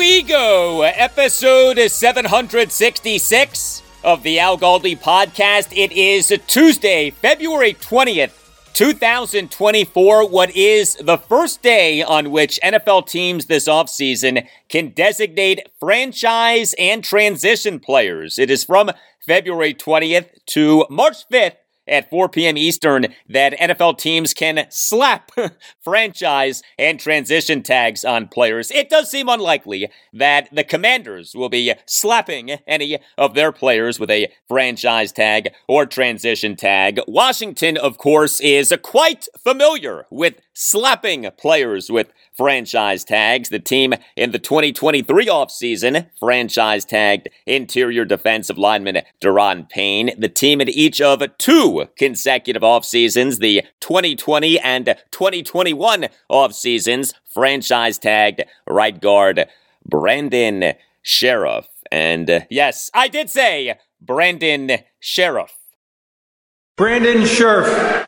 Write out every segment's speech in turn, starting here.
We go. Episode 766 of the Al Galdi podcast. It is Tuesday, February 20th, 2024. What is the first day on which NFL teams this offseason can designate franchise and transition players? It is from February 20th to March 5th at 4 p.m. Eastern that NFL teams can slap franchise and transition tags on players. It does seem unlikely that the Commanders will be slapping any of their players with a franchise tag or transition tag. Washington, of course, is quite familiar with slapping players with franchise tags. The team in the 2023 offseason franchise tagged interior defensive lineman Daron Payne. The team in each of two consecutive off seasons, the 2020 and 2021 off seasons, franchise tagged right guard Brandon Scherff. And uh, yes, I did say Brandon Scherff. Brandon Scherff.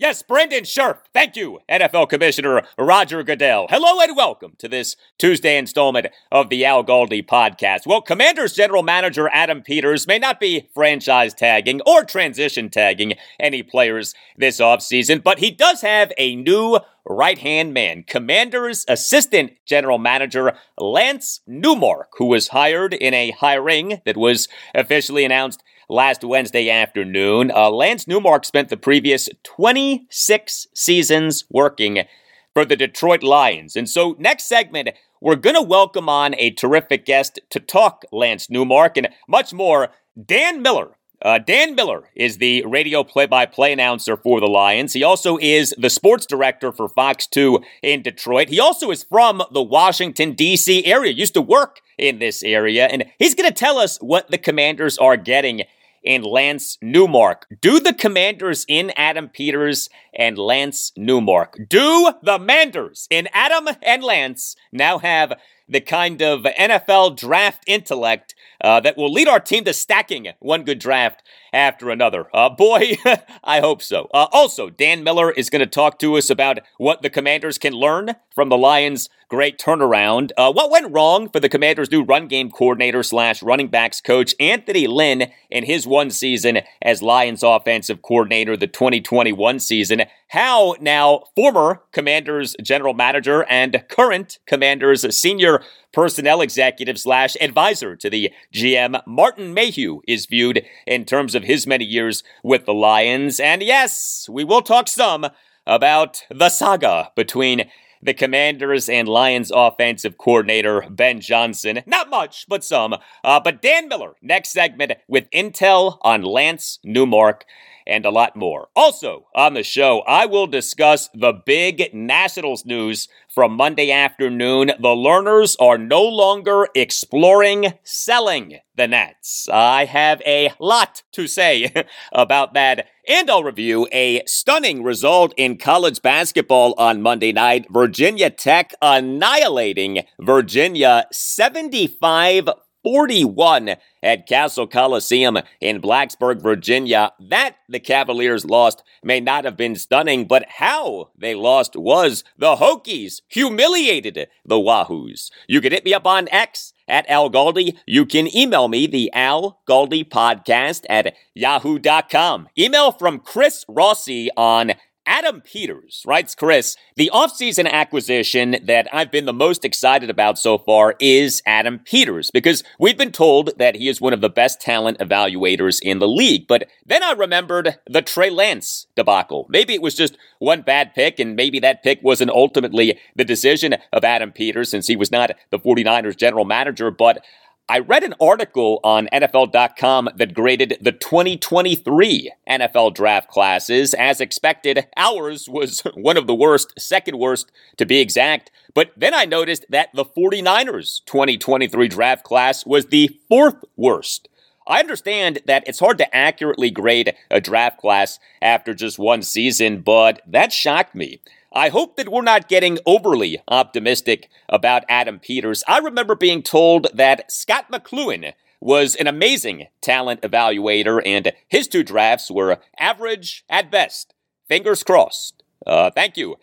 Yes, Brendan Scherff. Thank you, NFL Commissioner Roger Goodell. Hello and welcome to this Tuesday installment of the Al Galdi podcast. Well, Commanders General Manager Adam Peters may not be franchise tagging or transition tagging any players this offseason, but he does have a new right hand man, Commanders Assistant General Manager Lance Newmark, who was hired in a hiring that was officially announced last Wednesday afternoon. Uh, Lance Newmark spent the previous 26 seasons working for the Detroit Lions. And so, next segment, we're going to welcome on a terrific guest to talk Lance Newmark and much more. Dan Miller. Uh, Dan Miller is the radio play by play announcer for the Lions. He also is the sports director for Fox 2 in Detroit. He also is from the Washington, D.C. area, used to work in this area, and he's going to tell us what the commanders are getting and Lance Newmark. Do the Commanders in Adam Peters and Lance Newmark. Do the Manders in Adam and Lance now have the kind of NFL draft intellect uh, that will lead our team to stacking one good draft after another. Uh, boy, I hope so. Uh, also, Dan Miller is going to talk to us about what the Commanders can learn from the Lions' great turnaround. Uh, what went wrong for the Commanders' new run game coordinator slash running backs coach Anthony Lynn in his one season as Lions offensive coordinator, the 2021 season. How now former Commanders general manager and current Commanders senior personnel executive slash advisor to the GM Martin Mayhew is viewed in terms of his many years with the Lions. And yes, we will talk some about the saga between the Commanders and Lions offensive coordinator Ben Johnson. Not much, but some. Uh, but Dan Miller, next segment with intel on Lance Newmark and a lot more. Also, on the show, I will discuss the big Nationals news from Monday afternoon. The Lerners are no longer exploring selling the Nats. I have a lot to say about that. And I'll review a stunning result in college basketball on Monday night. Virginia Tech annihilating Virginia 75 41 at Cassell Coliseum in Blacksburg, Virginia. That the Cavaliers lost may not have been stunning, but how they lost was the Hokies humiliated the Wahoos. You can hit me up on X at Al Galdi. You can email me, the Al Galdi podcast at yahoo.com. Email from Chris Rossi on Adam Peters, writes Chris, the offseason acquisition that I've been the most excited about so far is Adam Peters because we've been told that he is one of the best talent evaluators in the league. But then I remembered the Trey Lance debacle. Maybe it was just one bad pick, and maybe that pick wasn't ultimately the decision of Adam Peters since he was not the 49ers general manager. But I read an article on NFL.com that graded the 2023 NFL draft classes. As expected, ours was one of the worst, second worst to be exact. But then I noticed that the 49ers 2023 draft class was the fourth worst. I understand that it's hard to accurately grade a draft class after just one season, but that shocked me. I hope that we're not getting overly optimistic about Adam Peters. I remember being told that Scott McCloughan was an amazing talent evaluator, and his two drafts were average at best. Fingers crossed. Uh, thank you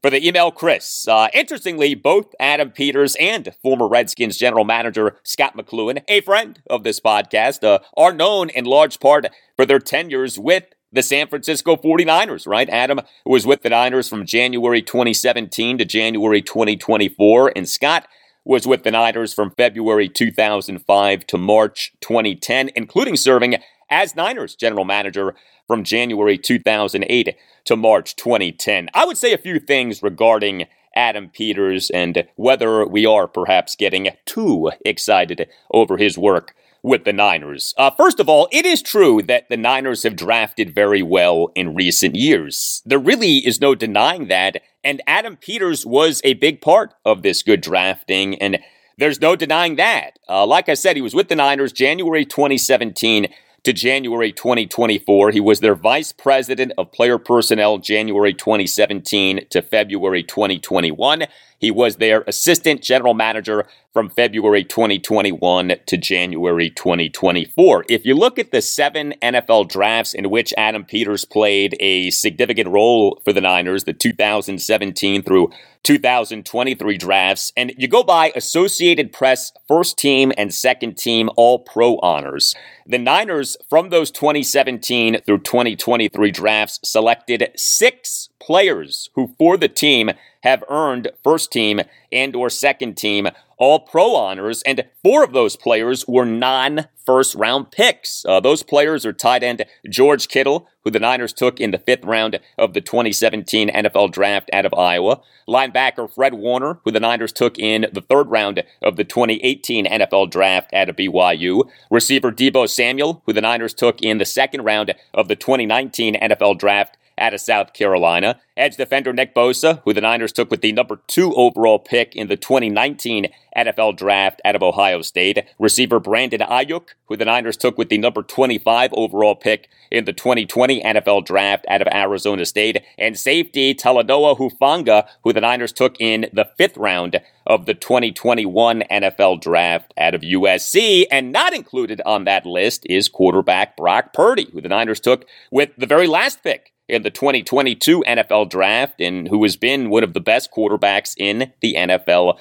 for the email, Chris. Uh, interestingly, both Adam Peters and former Redskins general manager Scott McCloughan, a friend of this podcast, uh, are known in large part for their tenures with the San Francisco 49ers, right? Adam was with the Niners from January 2017 to January 2024, and Scott was with the Niners from February 2005 to March 2010, including serving as Niners general manager from January 2008 to March 2010. I would say a few things regarding Adam Peters and whether we are perhaps getting too excited over his work with the Niners. Uh, first of all, it is true that the Niners have drafted very well in recent years. There really is no denying that, and Adam Peters was a big part of this good drafting, and there's no denying that. Uh, like I said, he was with the Niners January 2017 to January 2024. He was their vice president of player personnel January 2017 to February 2021. He was their assistant general manager from February 2021 to January 2024. If you look at the seven NFL drafts in which Adam Peters played a significant role for the Niners, the 2017 through 2023 drafts, and you go by Associated Press first team and second team all pro honors, the Niners from those 2017 through 2023 drafts selected six players who, for the team, have earned first team and or second team all pro honors, and four of those players were non first round picks. Uh, those players are tight end George Kittle, who the Niners took in the fifth round of the 2017 NFL draft out of Iowa, linebacker Fred Warner, who the Niners took in the third round of the 2018 NFL draft out of BYU, receiver Deebo Samuel, who the Niners took in the second round of the 2019 NFL draft out of South Carolina. Edge defender Nick Bosa, who the Niners took with the number two overall pick in the 2019 NFL draft out of Ohio State. Receiver Brandon Aiyuk, who the Niners took with the number 25 overall pick in the 2020 NFL draft out of Arizona State. And safety Talanoa Hufanga, who the Niners took in the fifth round of the 2021 NFL draft out of USC. And not included on that list is quarterback Brock Purdy, who the Niners took with the very last pick in the 2022 NFL draft and who has been one of the best quarterbacks in the NFL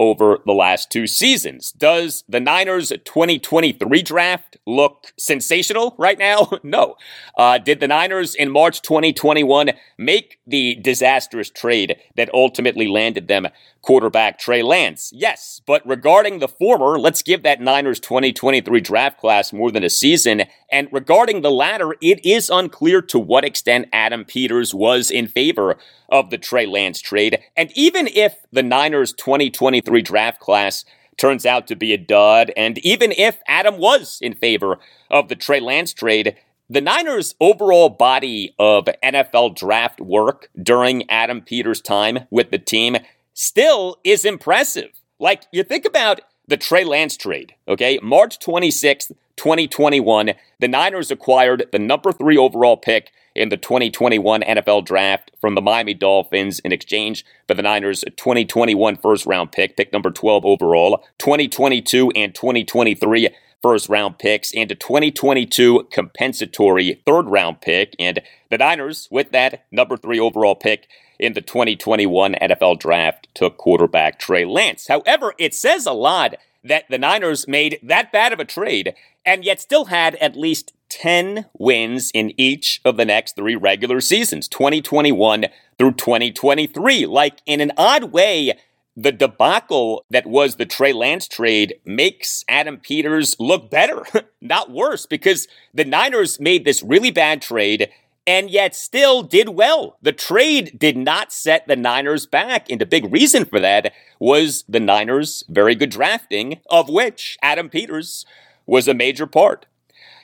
over the last two seasons. Does the Niners 2023 draft look sensational right now? no. Uh, did the Niners in March 2021 make the disastrous trade that ultimately landed them quarterback Trey Lance? Yes. But regarding the former, let's give that Niners 2023 draft class more than a season. And regarding the latter, it is unclear to what extent Adam Peters was in favor of the Trey Lance trade. And even if the Niners 2023 draft class turns out to be a dud, and even if Adam was in favor of the Trey Lance trade, the Niners' overall body of NFL draft work during Adam Peters' time with the team still is impressive. Like, you think about the Trey Lance trade, okay? March 26th, 2021, the Niners acquired the number three overall pick in the 2021 NFL Draft from the Miami Dolphins in exchange for the Niners' 2021 first round pick, pick number 12 overall, 2022 and 2023 first round picks, and a 2022 compensatory third round pick. And the Niners, with that number three overall pick, in the 2021 NFL Draft took quarterback Trey Lance. However, it says a lot that the Niners made that bad of a trade and yet still had at least 10 wins in each of the next three regular seasons, 2021 through 2023. Like, in an odd way, the debacle that was the Trey Lance trade makes Adam Peters look better, not worse, because the Niners made this really bad trade and yet still did well. The trade did not set the Niners back, and the big reason for that was the Niners' very good drafting, of which Adam Peters was a major part.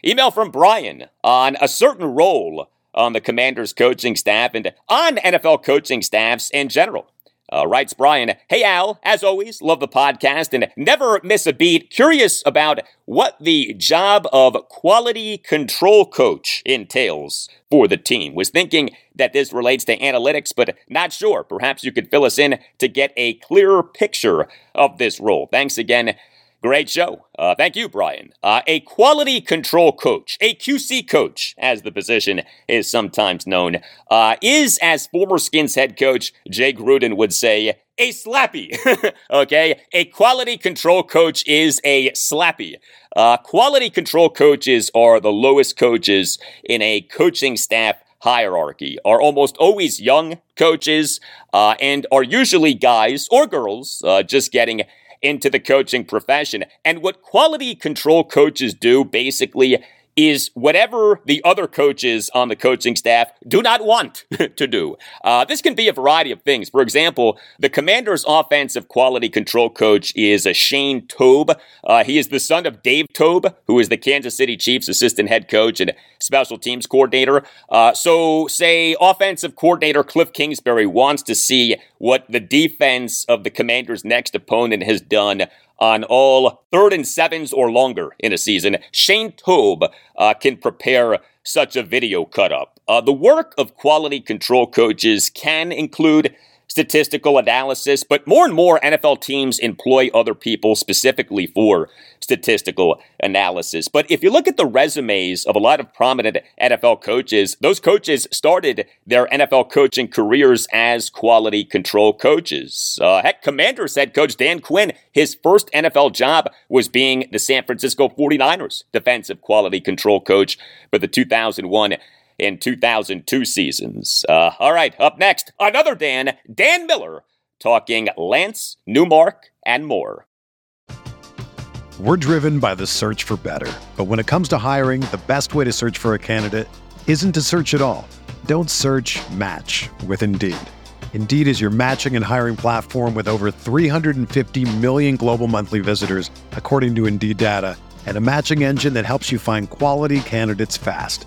Email from Brian on a certain role on the Commanders coaching staff and on NFL coaching staffs in general. Uh, writes Brian, Hey Al, as always, love the podcast and never miss a beat. Curious about what the job of quality control coach entails for the team. Was thinking that this relates to analytics, but not sure. Perhaps you could fill us in to get a clearer picture of this role. Thanks again Great show. Uh, thank you, Brian. Uh, a quality control coach, a QC coach, as the position is sometimes known, uh, is, as former Skins head coach Jay Gruden would say, a slappy. okay? A quality control coach is a slappy. Uh, quality control coaches are the lowest coaches in a coaching staff hierarchy, are almost always young coaches, uh, and are usually guys or girls uh, just getting into the coaching profession. And what quality control coaches do basically is whatever the other coaches on the coaching staff do not want to do. Uh, this can be a variety of things. For example, the Commanders' offensive quality control coach is a Shane Toub. Uh, he is the son of Dave Toub, who is the Kansas City Chiefs assistant head coach and special teams coordinator. Uh, so, say offensive coordinator Cliff Kingsbury wants to see what the defense of the Commanders' next opponent has done on all third and sevens or longer in a season, Shane Toub uh, can prepare such a video cut up. Uh, the work of quality control coaches can include statistical analysis, but more and more NFL teams employ other people specifically for statistical analysis. But if you look at the resumes of a lot of prominent NFL coaches, those coaches started their NFL coaching careers as quality control coaches. Uh, heck, Commanders head coach Dan Quinn, his first NFL job was being the San Francisco 49ers defensive quality control coach for the 2001 in 2002 seasons. Uh, all right, up next, another Dan, Dan Miller, talking Lance, Newmark, and more. We're driven by the search for better. But when it comes to hiring, the best way to search for a candidate isn't to search at all. Don't search match with Indeed. Indeed is your matching and hiring platform with over 350 million global monthly visitors, according to Indeed data, and a matching engine that helps you find quality candidates fast.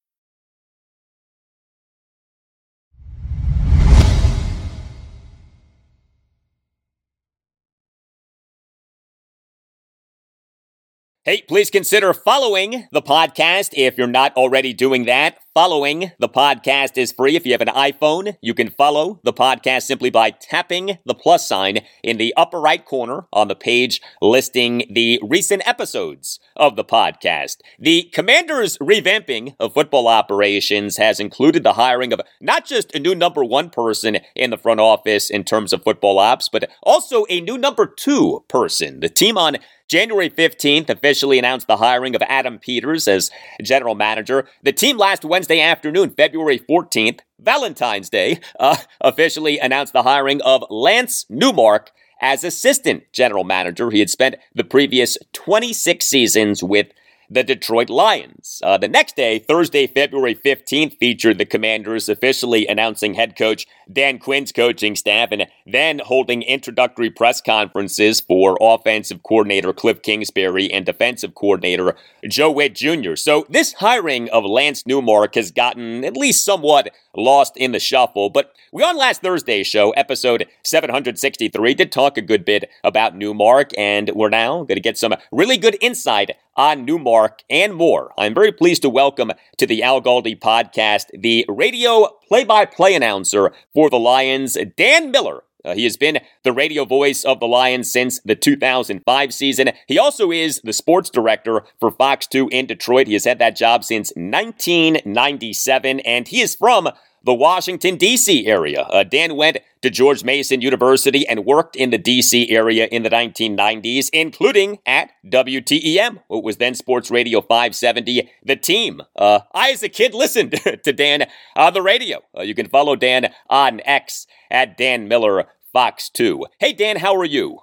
Hey, please consider following the podcast if you're not already doing that. Following the podcast is free. If you have an iPhone, you can follow the podcast simply by tapping the plus sign in the upper right corner on the page listing the recent episodes of the podcast. The Commanders' revamping of football operations has included the hiring of not just a new number one person in the front office in terms of football ops, but also a new number two person. The team on January 15th officially announced the hiring of Adam Peters as general manager. The team last Wednesday afternoon, February 14th, Valentine's Day, uh, officially announced the hiring of Lance Newmark as assistant general manager. He had spent the previous 26 seasons with the Detroit Lions. Uh, the next day, Thursday, February 15th, featured the Commanders officially announcing head coach Dan Quinn's coaching staff and then holding introductory press conferences for offensive coordinator Cliff Kingsbury and defensive coordinator Joe Whitt Jr. So this hiring of Lance Newmark has gotten at least somewhat lost in the shuffle. But we on last Thursday's show, episode 763, did talk a good bit about Newmark, and we're now going to get some really good insight on Newmark and more. I'm very pleased to welcome to the Al Galdi podcast the radio play-by-play announcer for the Lions, Dan Miller. Uh, he has been the radio voice of the Lions since the 2005 season. He also is the sports director for Fox 2 in Detroit. He has had that job since 1997, and he is from the Washington, D.C. area. Uh, Dan went to George Mason University and worked in the D.C. area in the 1990s, including at WTEM, what was then Sports Radio 570, The Team. Uh, I, as a kid, listened to Dan on the radio. Uh, you can follow Dan on X at Dan Miller Fox 2. Hey, Dan, how are you?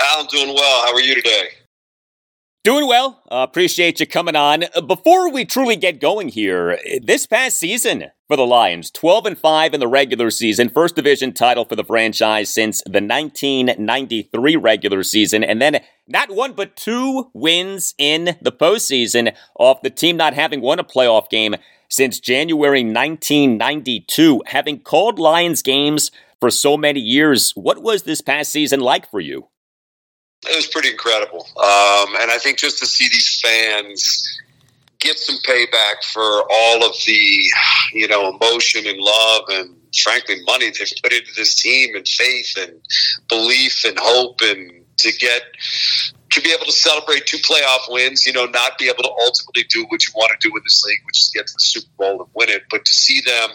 I'm doing well. How are you today? Doing well. Uh, appreciate you coming on. Uh, before we truly get going here, this past season for the Lions, 12 and 5 in the regular season, first division title for the franchise since the 1993 regular season, and then not one but two wins in the postseason off the team not having won a playoff game since January 1992. Having called Lions games for so many years, what was this past season like for you? It was pretty incredible. Um, and I think just to see these fans get some payback for all of the, you know, emotion and love and frankly money they've put into this team and faith and belief and hope and to get to be able to celebrate two playoff wins, you know, not be able to ultimately do what you want to do in this league, which is get to the Super Bowl and win it, but to see them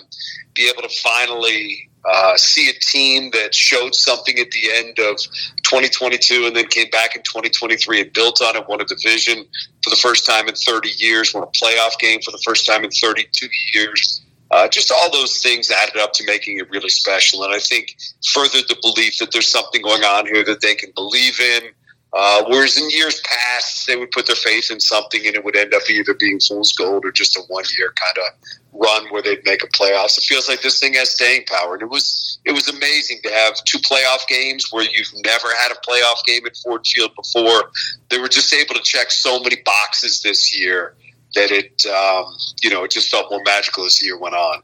be able to finally uh, see a team that showed something at the end of 2022 and then came back in 2023 and built on it, won a division for the first time in 30 years, won a playoff game for the first time in 32 years. Uh, just all those things added up to making it really special. And I think furthered the belief that there's something going on here that they can believe in. Uh, whereas in years past, they would put their faith in something and it would end up either being fool's gold or just a one year kind of run where they'd make a playoffs. It feels like this thing has staying power, and it was it was amazing to have two playoff games where you've never had a playoff game at Ford Field before. They were just able to check so many boxes this year that it um, you know it just felt more magical as the year went on.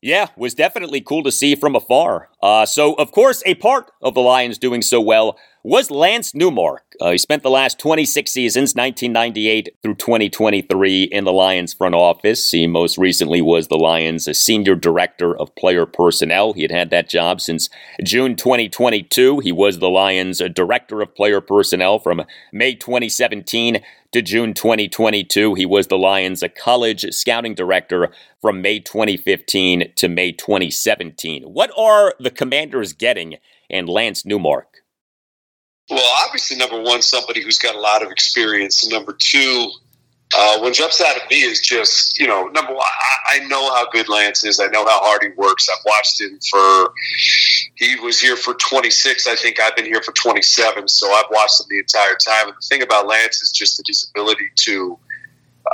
Yeah, was definitely cool to see from afar. Uh, so, of course, a part of the Lions doing so well was Lance Newmark. Uh, he spent the last 26 seasons, 1998 through 2023, in the Lions front office. He most recently was the Lions' senior director of player personnel. He had had that job since June 2022. He was the Lions' director of player personnel from May 2017 to June 2022. He was the Lions' college scouting director from May 2015 to May 2017. What are the commanders getting in Lance Newmark? Well, obviously, number one, somebody who's got a lot of experience. And number two, uh, what jumps out at me is just, you know, number one, I, I, know how good Lance is. I know how hard he works. I've watched him for, he was here for 26. I think I've been here for 27. So I've watched him the entire time. And the thing about Lance is just his ability to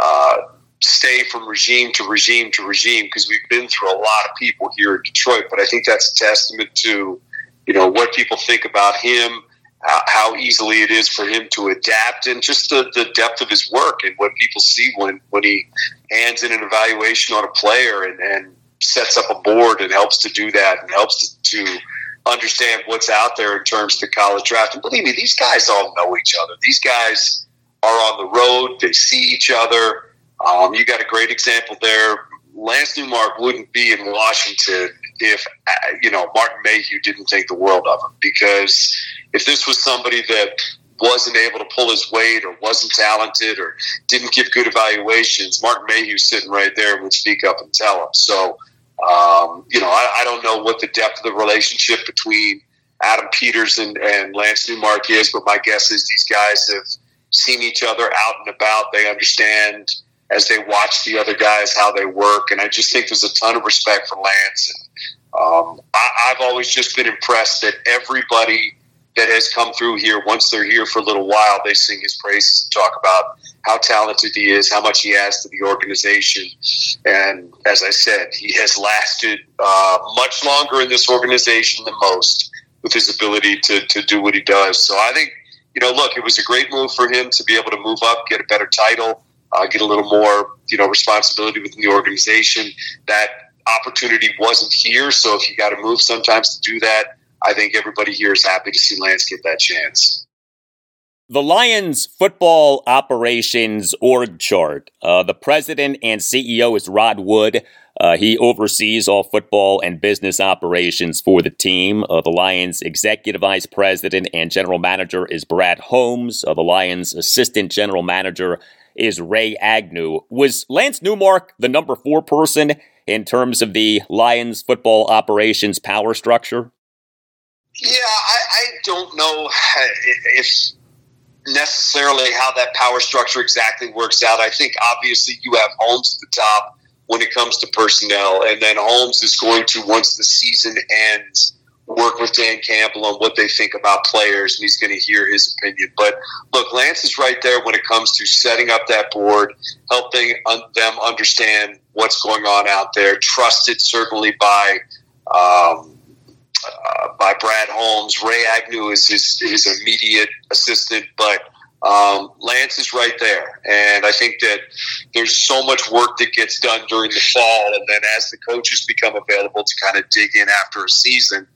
uh, stay from regime to regime to regime because we've been through a lot of people here in Detroit. But I think that's a testament to, you know, what people think about him how, easily it is for him to adapt and just the, the depth of his work and what people see when, when he hands in an evaluation on a player and, and sets up a board and helps to do that and helps to, to understand what's out there in terms of the college draft. And believe me, these guys all know each other. These guys are on the road, they see each other. Um, you got a great example there. Lance Newmark wouldn't be in Washington if, you know, Martin Mayhew didn't think the world of him. Because if this was somebody that wasn't able to pull his weight or wasn't talented or didn't give good evaluations, Martin Mayhew sitting right there would speak up and tell him. So, um, you know, I, I, don't know what the depth of the relationship between Adam Peters and, and Lance Newmark is, but my guess is these guys have seen each other out and about. They understand as they watch the other guys how they work, and I just think there's a ton of respect for Lance. And um, I, I've always just been impressed that everybody that has come through here, once they're here for a little while, they sing his praises and talk about how talented he is, how much he adds to the organization. And as I said, he has lasted uh, much longer in this organization than most with his ability to, to do what he does. So I think, you know, look, it was a great move for him to be able to move up, get a better title, uh, get a little more, you know, responsibility within the organization. That opportunity wasn't here. So if you got to move sometimes to do that, I think everybody here is happy to see Lance get that chance. The Lions football operations org chart. Uh, the president and CEO is Rod Wood. Uh, he oversees all football and business operations for the team. Uh, the Lions executive vice president and general manager is Brad Holmes. Uh, the Lions assistant general manager is Ray Agnew. Was Lance Newmark the number four person in terms of the Lions football operations power structure? Yeah, I, I don't know if necessarily how that power structure exactly works out. I think obviously you have Holmes at the top when it comes to personnel, and then Holmes is going to once the season ends work with Dan Campbell on what they think about players, and he's going to hear his opinion. But look, Lance is right there when it comes to setting up that board, helping them understand what's going on out there. Trusted certainly by. Um, uh, by Brad Holmes. Ray Agnew is his, his immediate assistant, but um, Lance is right there. And I think that there's so much work that gets done during the fall. And then as the coaches become available to kind of dig in after a season,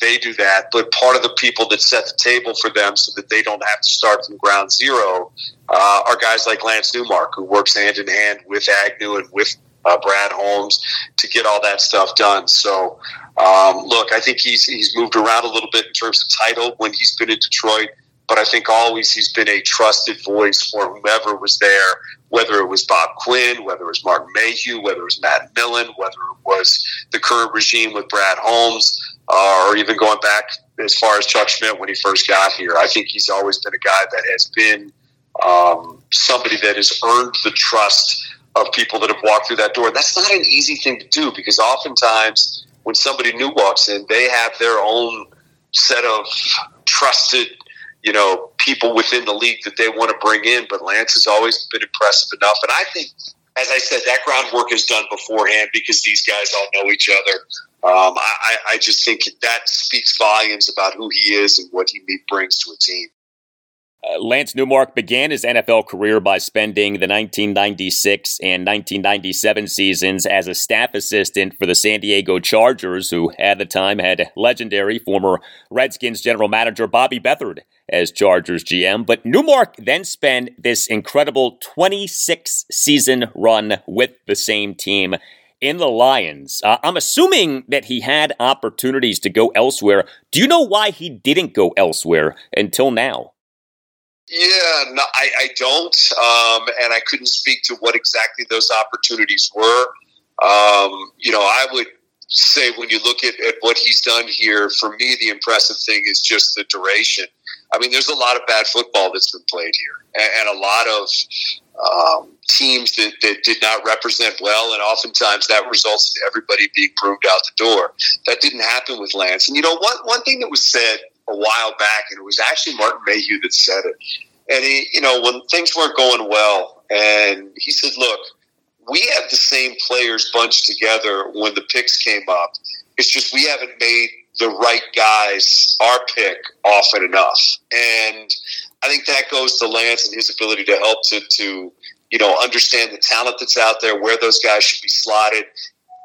they do that. But part of the people that set the table for them so that they don't have to start from ground zero uh, are guys like Lance Newmark, who works hand in hand with Agnew and with uh, Brad Holmes to get all that stuff done. So um, look, I think he's he's moved around a little bit in terms of title when he's been in Detroit, but I think always he's been a trusted voice for whomever was there, whether it was Bob Quinn, whether it was Martin Mayhew, whether it was Matt Millen, whether it was the current regime with Brad Holmes, uh, or even going back as far as Chuck Schmidt when he first got here. I think he's always been a guy that has been um, somebody that has earned the trust of people that have walked through that door. That's not an easy thing to do because oftentimes when somebody new walks in, they have their own set of trusted, you know, people within the league that they want to bring in. But Lance has always been impressive enough, and I think, as I said, that groundwork is done beforehand because these guys all know each other. Um, I, I just think that speaks volumes about who he is and what he brings to a team. Uh, Lance Newmark began his NFL career by spending the 1996 and 1997 seasons as a staff assistant for the San Diego Chargers, who at the time had legendary former Redskins general manager Bobby Beathard as Chargers GM. But Newmark then spent this incredible 26 season run with the same team in the Lions. Uh, I'm assuming that he had opportunities to go elsewhere. Do you know why he didn't go elsewhere until now? Yeah, no, I, I don't, um, and I couldn't speak to what exactly those opportunities were. Um, you know, I would say when you look at, at what he's done here, for me, the impressive thing is just the duration. I mean, there's a lot of bad football that's been played here, and, and a lot of um, teams that, that did not represent well, and oftentimes that results in everybody being broomed out the door. That didn't happen with Lance. And you know, one one thing that was said a while back, and it was actually Martin Mayhew that said it. And he, you know, when things weren't going well, and he said, "Look, we have the same players bunched together when the picks came up. It's just we haven't made the right guys our pick often enough." And I think that goes to Lance and his ability to help to to you know understand the talent that's out there, where those guys should be slotted,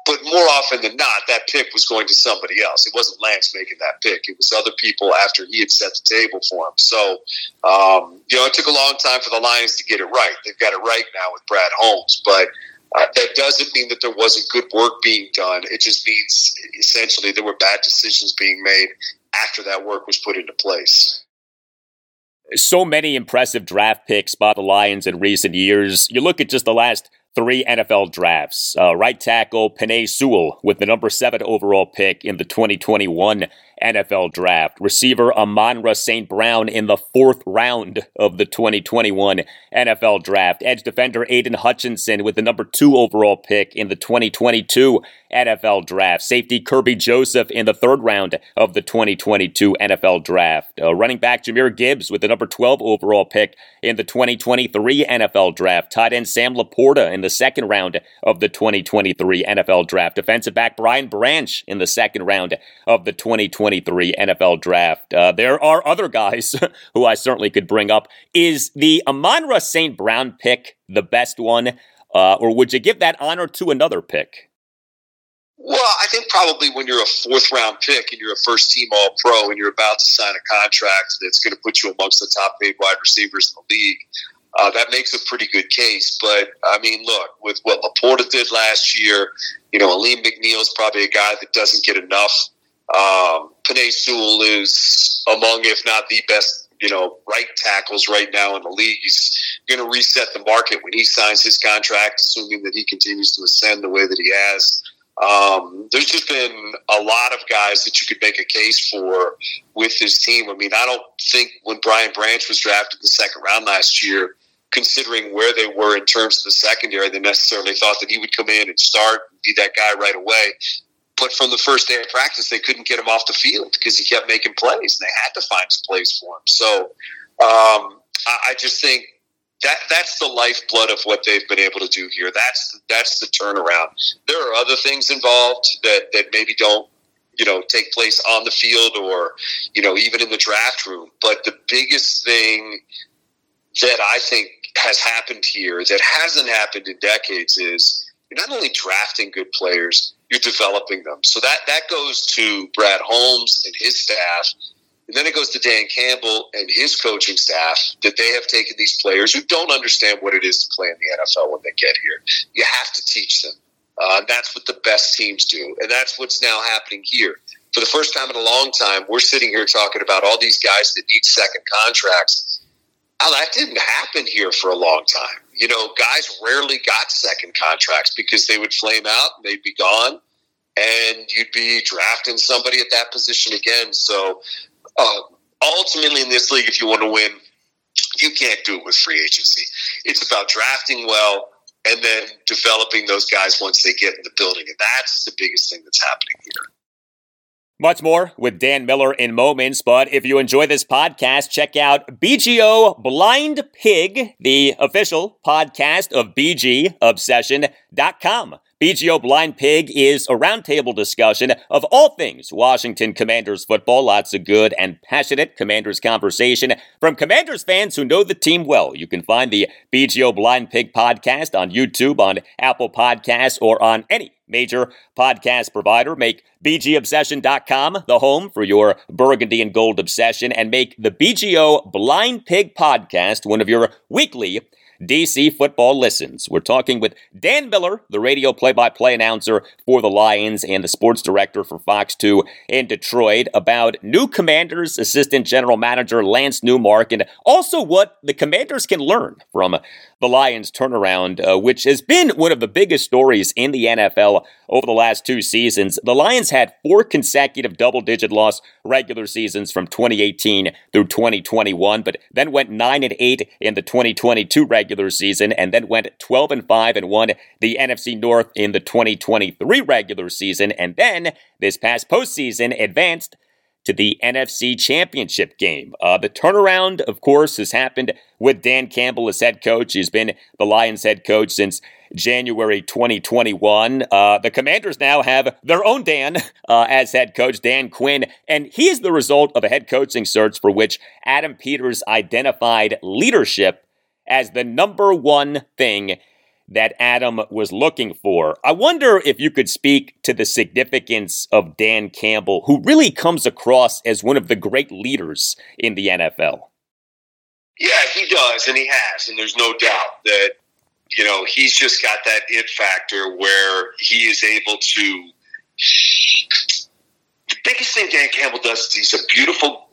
but more often than not, that pick was going to somebody else. It wasn't Lance making that pick. It was other people after he had set the table for him. So, um, you know, it took a long time for the Lions to get it right. They've got it right now with Brad Holmes, but uh, that doesn't mean that there wasn't good work being done. It just means essentially there were bad decisions being made after that work was put into place. So many impressive draft picks by the Lions in recent years. You look at just the last three NFL drafts. Uh, right tackle Penei Sewell with the number seven overall pick in the 2021 NFL draft. Receiver Amon-Ra St. Brown in the fourth round of the 2021 NFL draft. Edge defender Aidan Hutchinson with the number two overall pick in the 2022 NFL draft. Safety Kerby Joseph in the third round of the 2022 NFL draft. Uh, running back Jahmyr Gibbs with the number 12 overall pick in the 2023 NFL draft. Tight end Sam LaPorta in the second round of the 2023 NFL draft. Defensive back Brian Branch in the second round of the 2023 NFL draft. Uh, there are other guys who I certainly could bring up. Is the Amon-Ra St. Brown pick the best one? Uh, or would you give that honor to another pick? Well, I think probably when you're a fourth round pick and you're a first team All Pro and you're about to sign a contract that's going to put you amongst the top paid wide receivers in the league, uh, that makes a pretty good case. But I mean, look, with what LaPorta did last year, you know, Alim is probably a guy that doesn't get enough. Um, Penei Sewell is among, if not the best, you know, right tackles right now in the league. He's going to reset the market when he signs his contract, assuming that he continues to ascend the way that he has. Um, there's just been a lot of guys that you could make a case for with this team. I mean, I don't think when Brian Branch was drafted the second round last year, considering where they were in terms of the secondary, they necessarily thought that he would come in and start and be that guy right away. But from the first day of practice, they couldn't get him off the field because he kept making plays, and they had to find some plays for him. So um, I just think that that's the lifeblood of what they've been able to do here. That's that's the turnaround. There are other things involved that that maybe don't you know take place on the field or you know even in the draft room. But the biggest thing that I think has happened here that hasn't happened in decades is you're not only drafting good players, you're developing them. So that that goes to Brad Holmes and his staff and then it goes to Dan Campbell and his coaching staff that they have taken these players who don't understand what it is to play in the NFL when they get here. You have to teach them. Uh, that's what the best teams do. And that's what's now happening here. For the first time in a long time, we're sitting here talking about all these guys that need second contracts. Oh, that didn't happen here for a long time. You know, guys rarely got second contracts because they would flame out and they'd be gone and you'd be drafting somebody at that position again. So uh, ultimately, in this league, if you want to win, you can't do it with free agency. It's about drafting well and then developing those guys once they get in the building. And that's the biggest thing that's happening here. Much more with Dan Miller in moments, but if you enjoy this podcast, check out BGO Blind Pig, the official podcast of BGObsession.com. BGO Blind Pig is a roundtable discussion of all things Washington Commanders football. Lots of good and passionate Commanders conversation from Commanders fans who know the team well. You can find the BGO Blind Pig podcast on YouTube, on Apple Podcasts, or on any major podcast provider. Make BGObsession.com the home for your burgundy and gold obsession and make the BGO Blind Pig podcast one of your weekly DC football listens. We're talking with Dan Miller, the radio play by play announcer for the Lions and the sports director for Fox 2 in Detroit, about new Commanders assistant general manager Lance Newmark and also what the Commanders can learn from the Lions' turnaround, uh, which has been one of the biggest stories in the NFL over the last two seasons. The Lions had four consecutive double digit loss regular seasons from 2018 through 2021, but then went 9 and 8 in the 2022 regular season and then went 12 and 5 and won the NFC North in the 2023 regular season. And then this past postseason advanced to the NFC Championship game. Uh, the turnaround, of course, has happened with Dan Campbell as head coach. He's been the Lions head coach since January 2021. Uh, the Commanders now have their own Dan uh, as head coach, Dan Quinn, and he is the result of a head coaching search for which Adam Peters identified leadership as the number one thing that Adam was looking for. I wonder if you could speak to the significance of Dan Campbell, who really comes across as one of the great leaders in the NFL. Yeah, he does, and he has, and there's no doubt that you know he's just got that it factor where he is able to. The biggest thing Dan Campbell does is he's a beautiful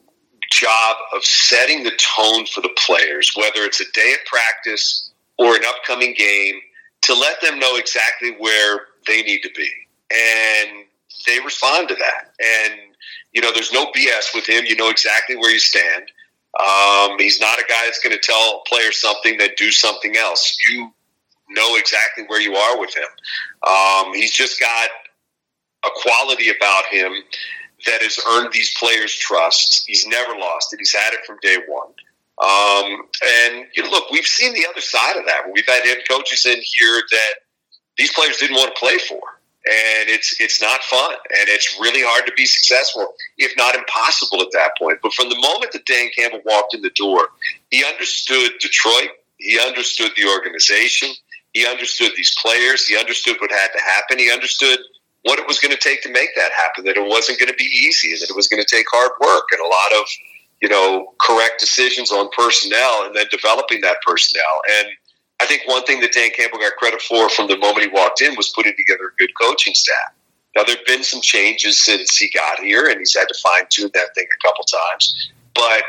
job of setting the tone for the players, whether it's a day of practice or an upcoming game, to let them know exactly where they need to be. And they respond to that. And, you know, there's no BS with him. You know exactly where you stand. Um, he's not a guy that's going to tell a player something that do something else. You know exactly where you are with him. Um, he's just got a quality about him that has earned these players' trust. He's never lost it. He's had it from day one. Um, and you know, look, we've seen the other side of that. We've had head coaches in here that these players didn't want to play for, and it's it's not fun, and it's really hard to be successful, if not impossible, at that point. But from the moment that Dan Campbell walked in the door, he understood Detroit. He understood the organization. He understood these players. He understood what had to happen. He understood what it was going to take to make that happen. That it wasn't going to be easy, and that it was going to take hard work and a lot of you know, correct decisions on personnel and then developing that personnel. And I think one thing that Dan Campbell got credit for from the moment he walked in was putting together a good coaching staff. Now, there have been some changes since he got here, and he's had to fine tune that thing a couple times. But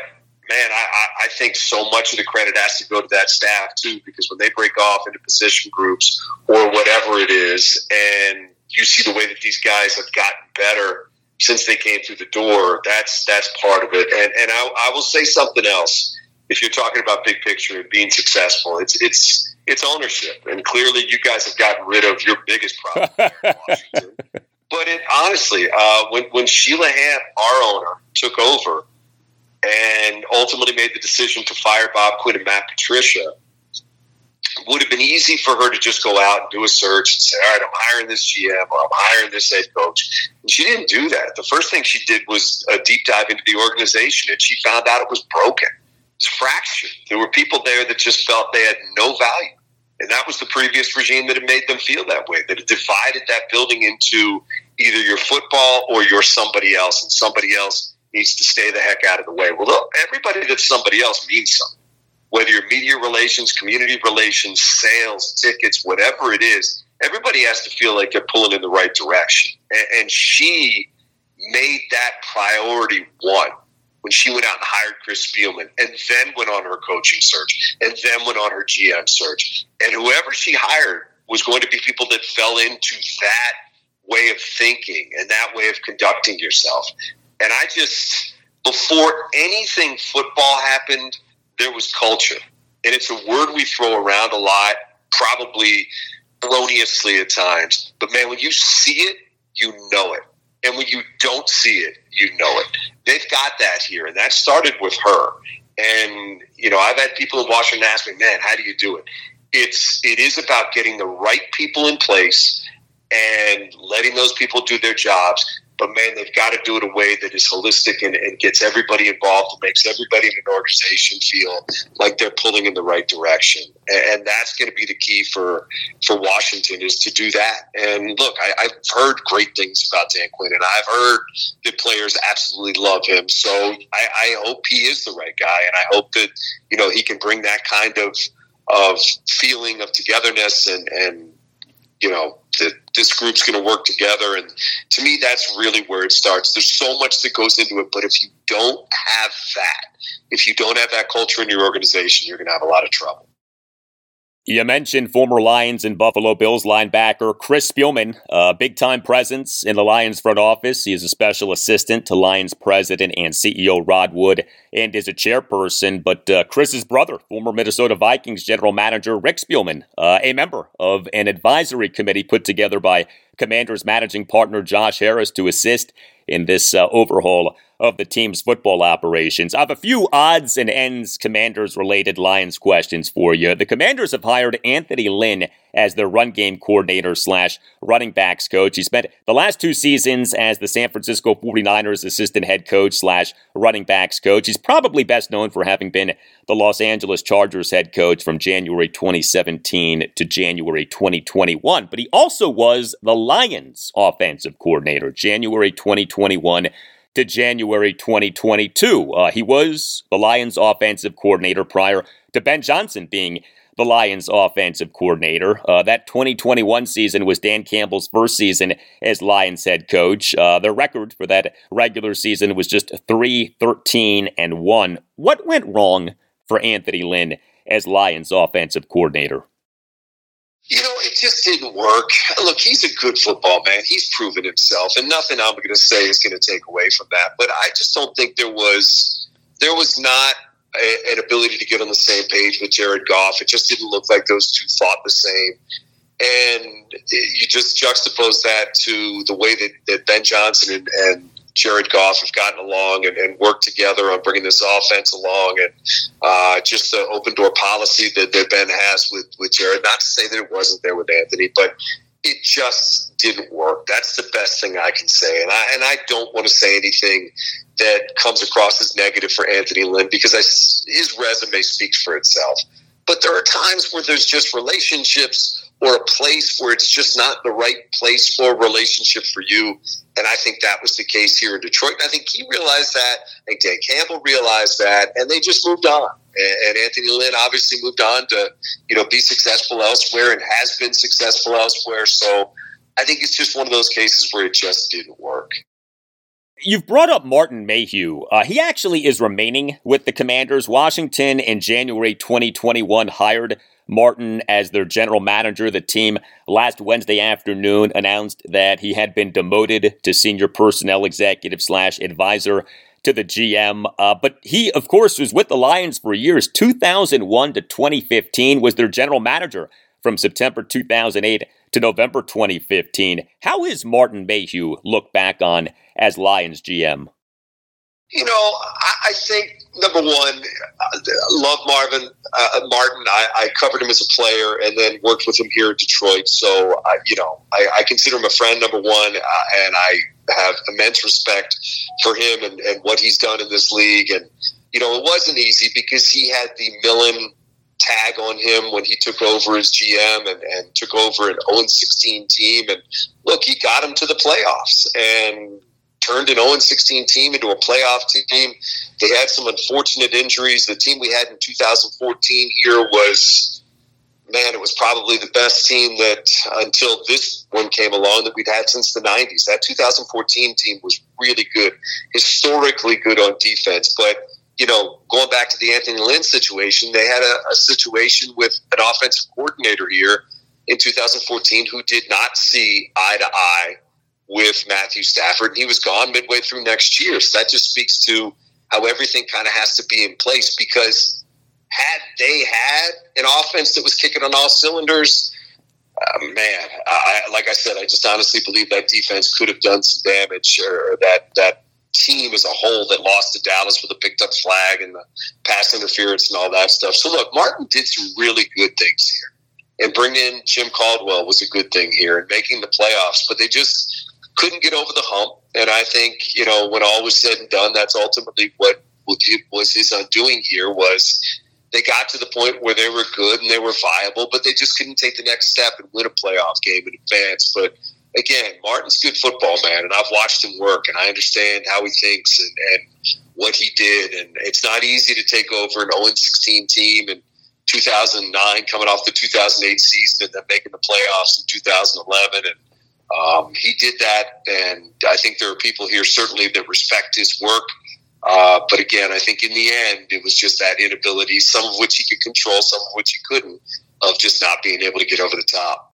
man, I, I, think so much of the credit has to go to that staff too, because when they break off into position groups or whatever it is, and you see the way that these guys have gotten better since they came through the door. That's that's part of it. And and I, I will say something else. If you're talking about big picture and being successful, it's it's it's ownership. And clearly, you guys have gotten rid of your biggest problem Washington. But it honestly, uh, when when Sheila Hamp, our owner, took over and ultimately made the decision to fire Bob Quinn and Matt Patricia would have been easy for her to just go out and do a search and say, all right, I'm hiring this GM or I'm hiring this head coach. And she didn't do that. The first thing she did was a deep dive into the organization and she found out it was broken. It was fractured. There were people there that just felt they had no value. And that was the previous regime that had made them feel that way, that it divided that building into either your football or you're somebody else, and somebody else needs to stay the heck out of the way. Well, everybody that's somebody else means something whether you're media relations, community relations, sales, tickets, whatever it is, everybody has to feel like they're pulling in the right direction. And, and she made that priority one when she went out and hired Chris Spielman and then went on her coaching search and then went on her GM search. And whoever she hired was going to be people that fell into that way of thinking and that way of conducting yourself. And I just, before anything football happened, there was culture. And it's a word we throw around a lot, probably erroneously at times. But man, when you see it, you know it. And when you don't see it, you know it. They've got that here. And that started with her. And, you know, I've had people in Washington ask me, man, how do you do it? It's it is about getting the right people in place and letting those people do their jobs but man, they've got to do it a way that is holistic and, and gets everybody involved and makes everybody in an organization feel like they're pulling in the right direction. And, and that's going to be the key for for Washington is to do that. And look, I, have heard great things about Dan Quinn, and I've heard that players absolutely love him. So I, I hope he is the right guy, and I hope that you know he can bring that kind of of feeling of togetherness and and you know that this group's going to work together. And to me that's really where it starts. There's so much that goes into it but if you don't have that if you don't have that culture in your organization you're going to have a lot of trouble you mentioned former Lions and Buffalo Bills linebacker Chris Spielman, a big time presence in the Lions front office. He is a special assistant to Lions president and CEO Rod Wood and is a chairperson. But uh, Chris's brother, former Minnesota Vikings general manager Rick Spielman, uh, a member of an advisory committee put together by Commanders managing partner Josh Harris to assist in this uh, overhaul of the team's football operations. I have a few odds and ends Commanders related Lions questions for you. The Commanders have hired Anthony Lynn as their run game coordinator slash running backs coach. He spent the last two seasons as the San Francisco 49ers assistant head coach slash running backs coach. He's probably best known for having been the Los Angeles Chargers head coach from January 2017 to January 2021. But he also was the Lions offensive coordinator, January 2021 to January 2022. Uh, he was the Lions offensive coordinator prior to Ben Johnson being the Lions offensive coordinator. Uh, that 2021 season was Dan Campbell's first season as Lions head coach. Uh, their record for that regular season was just 3 13 and 1. What went wrong for Anthony Lynn as Lions offensive coordinator? You know, it just didn't work. Look, he's a good football man. He's proven himself, and nothing I'm going to say is going to take away from that. But I just don't think there was there was not a, an ability to get on the same page with Jared Goff. It just didn't look like those two fought the same. And you just juxtapose that to the way that, that Ben Johnson and, and Jared Goff have gotten along and, and, worked together on bringing this offense along, and uh, just the open door policy that, that Ben has with, with Jared. Not to say that it wasn't there with Anthony, but it just didn't work. That's the best thing I can say, and I and I don't want to say anything that comes across as negative for Anthony Lynn because I, his resume speaks for itself. But there are times where there's just relationships or a place where it's just not the right place or relationship for you. And I think that was the case here in Detroit. And I think he realized that. I think Dan Campbell realized that, and they just moved on. And Anthony Lynn obviously moved on to, you know, be successful elsewhere and has been successful elsewhere. So I think it's just one of those cases where it just didn't work. You've brought up Martin Mayhew. Uh, he actually is remaining with the Commanders. Washington in January 2021 hired Martin as their general manager. The team last Wednesday afternoon announced that he had been demoted to senior personnel executive slash advisor to the GM. Uh, but he, of course, was with the Lions for years. 2001 to 2015 was their general manager from September 2008 to November 2015. How is Martin Mayhew looked back on as Lions GM? You know, I, I think number one, uh, love Marvin uh, Martin. I, I, covered him as a player and then worked with him here in Detroit. So, I, you know, I, I, consider him a friend, number one, uh, and I have immense respect for him and, and what he's done in this league. And, you know, it wasn't easy because he had the Millen tag on him when he took over as GM and, and took over an 0 16 team. And look, he got him to the playoffs and turned an 0 16 team into a playoff team. They had some unfortunate injuries. The team we had in 2014 here was, man, it was probably the best team that until this one came along that we'd had since the 90s. That 2014 team was really good, historically good on defense. But, you know, going back to the Anthony Lynn situation, they had a, a situation with an offensive coordinator here in 2014 who did not see eye to eye with Matthew Stafford. And he was gone midway through next year. So that just speaks to how everything kind of has to be in place because had they had an offense that was kicking on all cylinders, uh, man, I, like I said, I just honestly believe that defense could have done some damage, or that that team as a whole that lost to Dallas with a picked up flag and the pass interference and all that stuff. So look, Martin did some really good things here, and bringing in Jim Caldwell was a good thing here, and making the playoffs. But they just couldn't get over the hump. And I think, you know, when all was said and done, that's ultimately what was his undoing here was they got to the point where they were good and they were viable, but they just couldn't take the next step and win a playoff game in advance. But again, Martin's good football man, and I've watched him work, and I understand how he thinks and, and what he did. And it's not easy to take over an 0 16 team in 2009, coming off the 2008 season, and then making the playoffs in 2011. And um, he did that, and I think there are people here certainly that respect his work. Uh, but again, I think in the end, it was just that inability, some of which he could control, some of which he couldn't, of just not being able to get over the top.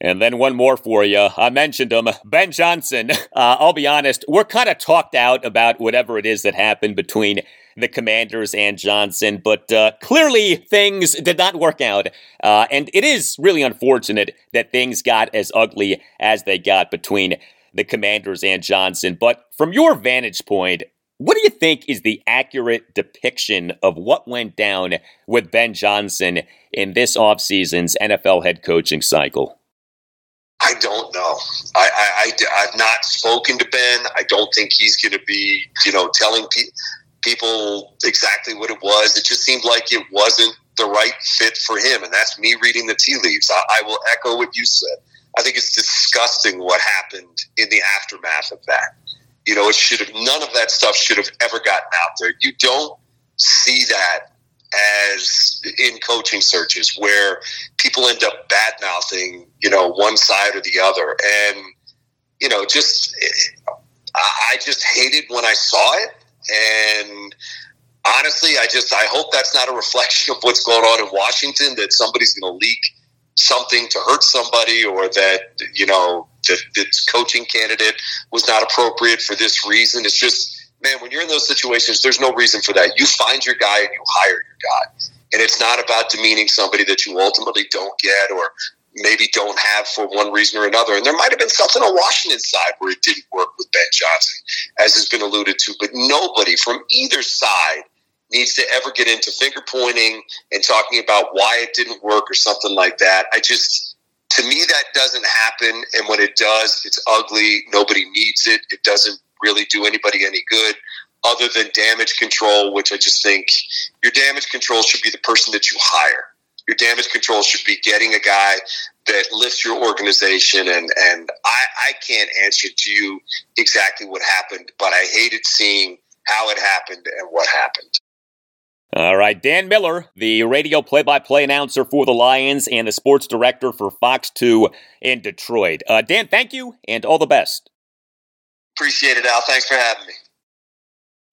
And then one more for you. I mentioned him, Ben Johnson. Uh, I'll be honest, we're kind of talked out about whatever it is that happened between the Commanders and Johnson, but uh, clearly things did not work out. Uh, and it is really unfortunate that things got as ugly as they got between the Commanders and Johnson. But from your vantage point, what do you think is the accurate depiction of what went down with Ben Johnson in this offseason's NFL head coaching cycle? I don't know. I, I, I, have not spoken to Ben. I don't think he's going to be, you know, telling pe- people exactly what it was. It just seemed like it wasn't the right fit for him. And that's me reading the tea leaves. I, I will echo what you said. I think it's disgusting what happened in the aftermath of that. You know, it should have, none of that stuff should have ever gotten out there. You don't see that as in coaching searches where people end up bad mouthing, you know, one side or the other. And, you know, just, I just hated when I saw it. And honestly, I just, I hope that's not a reflection of what's going on in Washington, that somebody's going to leak something to hurt somebody or that, you know, that this coaching candidate was not appropriate for this reason. It's just, man, when you're in those situations, there's no reason for that. You find your guy and you hire your guy. And it's not about demeaning somebody that you ultimately don't get or maybe don't have for one reason or another. And there might have been something on Washington's side where it didn't work with Ben Johnson, as has been alluded to. But nobody from either side needs to ever get into finger pointing and talking about why it didn't work or something like that. I just, to me, that doesn't happen. And when it does, it's ugly. Nobody needs it. It doesn't really do anybody any good other than damage control, which I just think your damage control should be the person that you hire. Your damage control should be getting a guy that lifts your organization. And, and I, I can't answer to you exactly what happened, but I hated seeing how it happened and what happened. All right, Dan Miller, the radio play by play announcer for the Lions and the sports director for Fox 2 in Detroit. Uh, Dan, thank you and all the best. Appreciate it, Al. Thanks for having me.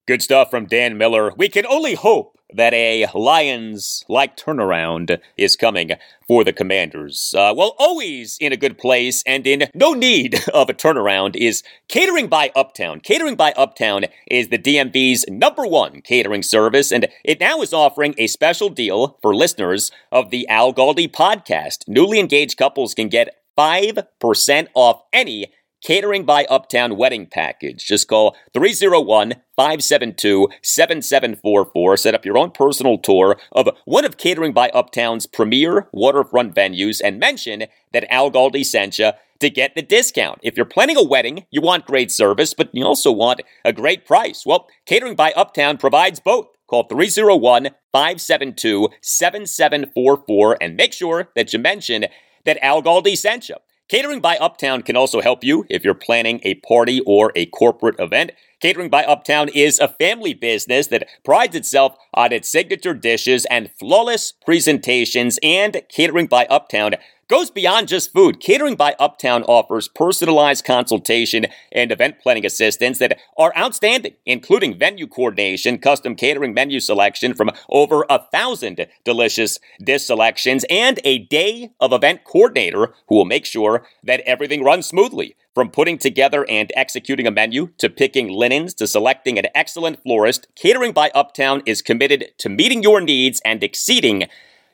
Good stuff from Dan Miller. We can only hope that a Lions like turnaround is coming for the Commanders. Uh, well, always in a good place and in no need of a turnaround is Catering by Uptown. Catering by Uptown is the DMV's number one catering service, and it now is offering a special deal for listeners of the Al Galdi podcast. Newly engaged couples can get 5% off any Catering by Uptown wedding package. Just call 301 572 7744. Set up your own personal tour of one of Catering by Uptown's premier waterfront venues and mention that Al Galdi sent you to get the discount. If you're planning a wedding, you want great service, but you also want a great price. Well, Catering by Uptown provides both. Call 301 572 7744 and make sure that you mention that Al Galdi sent you. Catering by Uptown can also help you if you're planning a party or a corporate event. Catering by Uptown is a family business that prides itself on its signature dishes and flawless presentations, and Catering by Uptown goes beyond just food. Catering by Uptown offers personalized consultation and event planning assistance that are outstanding, including venue coordination, custom catering menu selection from over a thousand delicious dish selections, and a day of event coordinator who will make sure that everything runs smoothly. From putting together and executing a menu to picking linens to selecting an excellent florist, Catering by Uptown is committed to meeting your needs and exceeding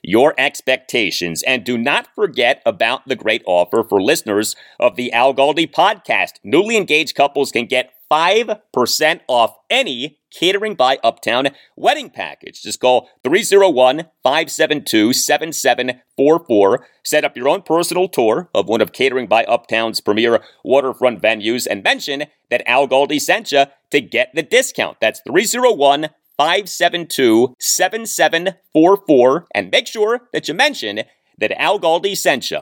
your expectations. And do not forget about the great offer for listeners of the Al Galdi podcast. Newly engaged couples can get 5% off any Catering by Uptown wedding package. Just call 301 572 7744. Set up your own personal tour of one of Catering by Uptown's premier waterfront venues and mention that Al Galdi sent you to get the discount. That's 301 572 7744 and make sure that you mention that Al Galdi sent you.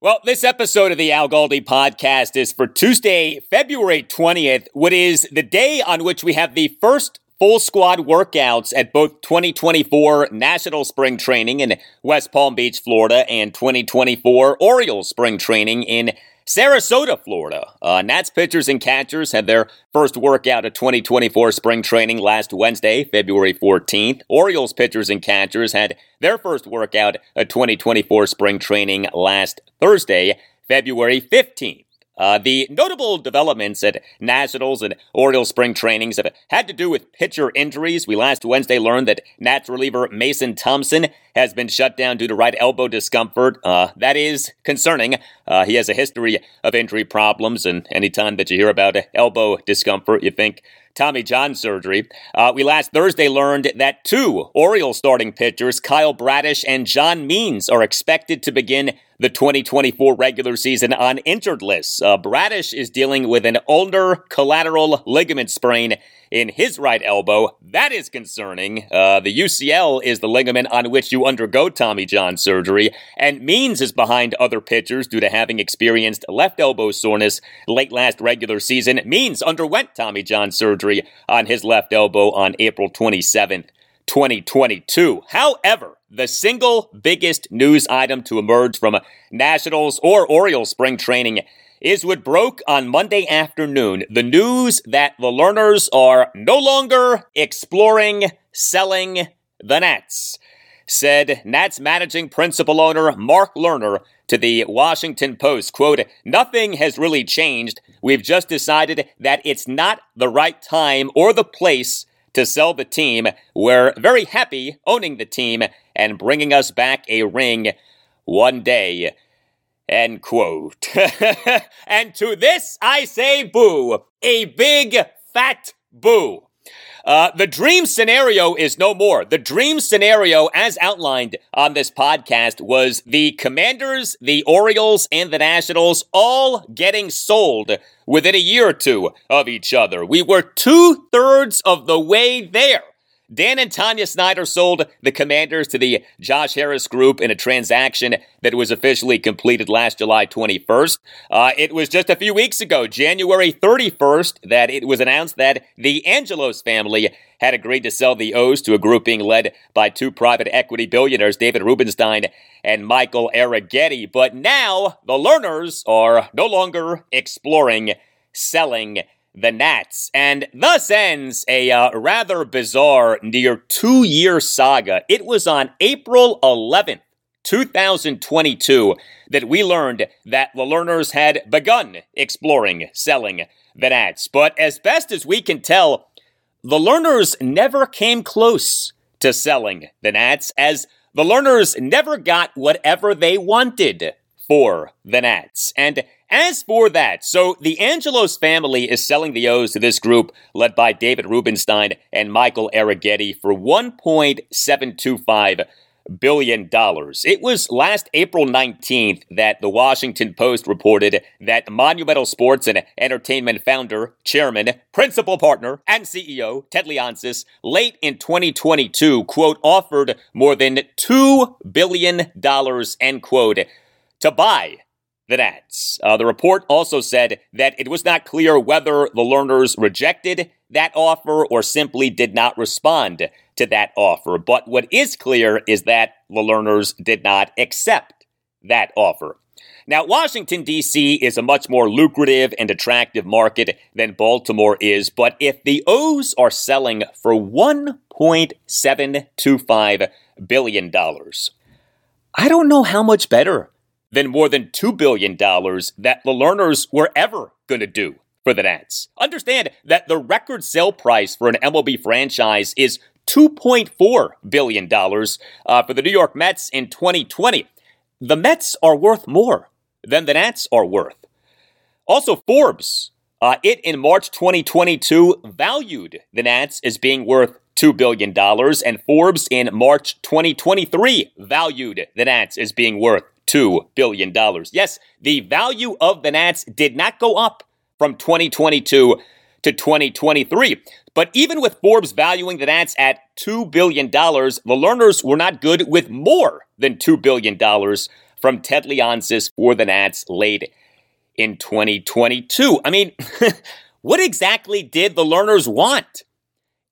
Well, this episode of the Al Galdi podcast is for Tuesday, February 20th, what is the day on which we have the first full squad workouts at both 2024 National Spring Training in West Palm Beach, Florida, and 2024 Orioles Spring Training in Sarasota, Florida. Uh, Nats pitchers and catchers had their first workout at 2024 spring training last Wednesday, February 14th. Orioles pitchers and catchers had their first workout at 2024 spring training last Thursday, February 15th. Uh, the notable developments at Nationals and Orioles spring trainings have had to do with pitcher injuries. We last Wednesday learned that Nats reliever Mason Thompson has been shut down due to right elbow discomfort. Uh, that is concerning. Uh, he has a history of injury problems, and anytime that you hear about elbow discomfort, you think Tommy John surgery. Uh, we last Thursday learned that two Orioles starting pitchers, Kyle Bradish and John Means, are expected to begin the 2024 regular season on injured lists. Uh, Bradish is dealing with an ulnar collateral ligament sprain in his right elbow. That is concerning. Uh, the UCL is the ligament on which you undergo Tommy John surgery, and Means is behind other pitchers due to having experienced left elbow soreness late last regular season. Means underwent Tommy John surgery on his left elbow on April 27th. 2022. However, the single biggest news item to emerge from Nationals or Orioles spring training is what broke on Monday afternoon the news that the Lerners are no longer exploring selling the Nats. Said Nats managing principal owner Mark Lerner to the Washington Post, quote, nothing has really changed. We've just decided that it's not the right time or the place to sell the team. We're very happy owning the team and bringing us back a ring one day. End quote. and to this I say boo. A big fat boo. Uh, the dream scenario is no more. The dream scenario, as outlined on this podcast, was the Commanders, the Orioles, and the Nationals all getting sold within a year or two of each other. We were two thirds of the way there. Dan and Tanya Snyder sold the Commanders to the Josh Harris Group in a transaction that was officially completed last July 21st. Uh, it was just a few weeks ago, January 31st, that it was announced that the Angelos family had agreed to sell the O's to a group being led by two private equity billionaires, David Rubenstein and Michael Arougheti. But now the Lerners are no longer exploring selling the Nats. And thus ends a uh, rather bizarre near two year saga. It was on April 11th. 2022, that we learned that the Lerners had begun exploring selling the Nats. But as best as we can tell, the Lerners never came close to selling the Nats, as the Lerners never got whatever they wanted for the Nats. And as for that, so the Angelos family is selling the O's to this group led by David Rubenstein and Michael Arougheti for $1.725 billion. It was last April 19th that the Washington Post reported that Monumental Sports and Entertainment founder, chairman, principal partner, and CEO Ted Leonsis late in 2022, quote, offered more than $2 billion, end quote, to buy the Nats. Uh, the report also said that it was not clear whether the Lerners rejected that offer or simply did not respond to that offer. But what is clear is that the Lerners did not accept that offer. Now, Washington, D.C. is a much more lucrative and attractive market than Baltimore is, but if the O's are selling for $1.725 billion, I don't know how much better than more than $2 billion that the Lerners were ever going to do for the Nats. Understand that the record sale price for an MLB franchise is $2.4 billion uh, for the New York Mets in 2020. The Mets are worth more than the Nats are worth. Also, Forbes, uh, it in March 2022 valued the Nats as being worth $2 billion, and Forbes in March 2023 valued the Nats as being worth $2 billion. Yes, the value of the Nats did not go up from 2022 to 2023. But even with Forbes valuing the Nats at $2 billion, the Lerners were not good with more than $2 billion from Ted Leonsis for the Nats late in 2022. I mean, what exactly did the Lerners want?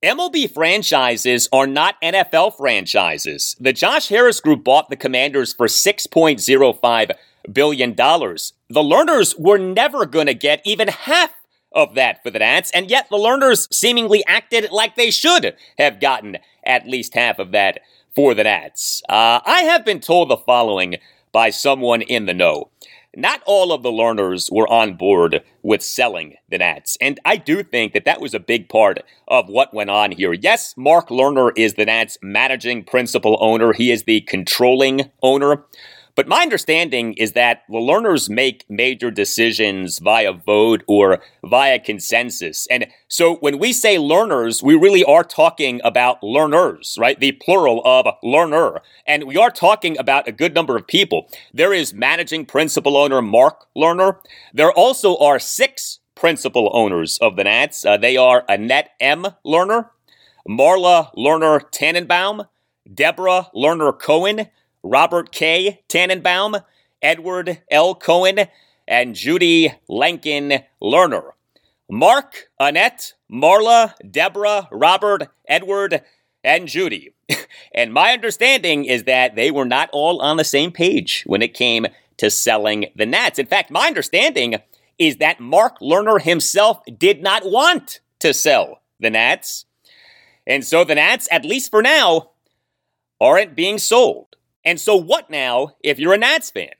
MLB franchises are not NFL franchises. The Josh Harris Group bought the Commanders for $6.05 billion. The Lerners were never going to get even half of that for the Nats, and yet the Lerners seemingly acted like they should have gotten at least half of that for the Nats. Uh, I have been told the following by someone in the know. Not all of the Lerners were on board with selling the Nats. And I do think that that was a big part of what went on here. Yes, Mark Lerner is the Nats managing principal owner, he is the controlling owner. But my understanding is that the Lerners make major decisions via vote or via consensus. And so when we say Lerners, we really are talking about Lerners, right? The plural of Lerner. And we are talking about a good number of people. There is managing principal owner Mark Lerner. There also are six principal owners of the Nats. Uh, they are Annette M. Lerner, Marla Lerner Tannenbaum, Deborah Lerner Cohen, Robert K. Tannenbaum, Edward L. Cohen, and Judy Lankin Lerner. Mark, Annette, Marla, Deborah, Robert, Edward, and Judy. and my understanding is that they were not all on the same page when it came to selling the Nats. In fact, my understanding is that Mark Lerner himself did not want to sell the Nats. And so the Nats, at least for now, aren't being sold. And so, what now if you're a Nats fan?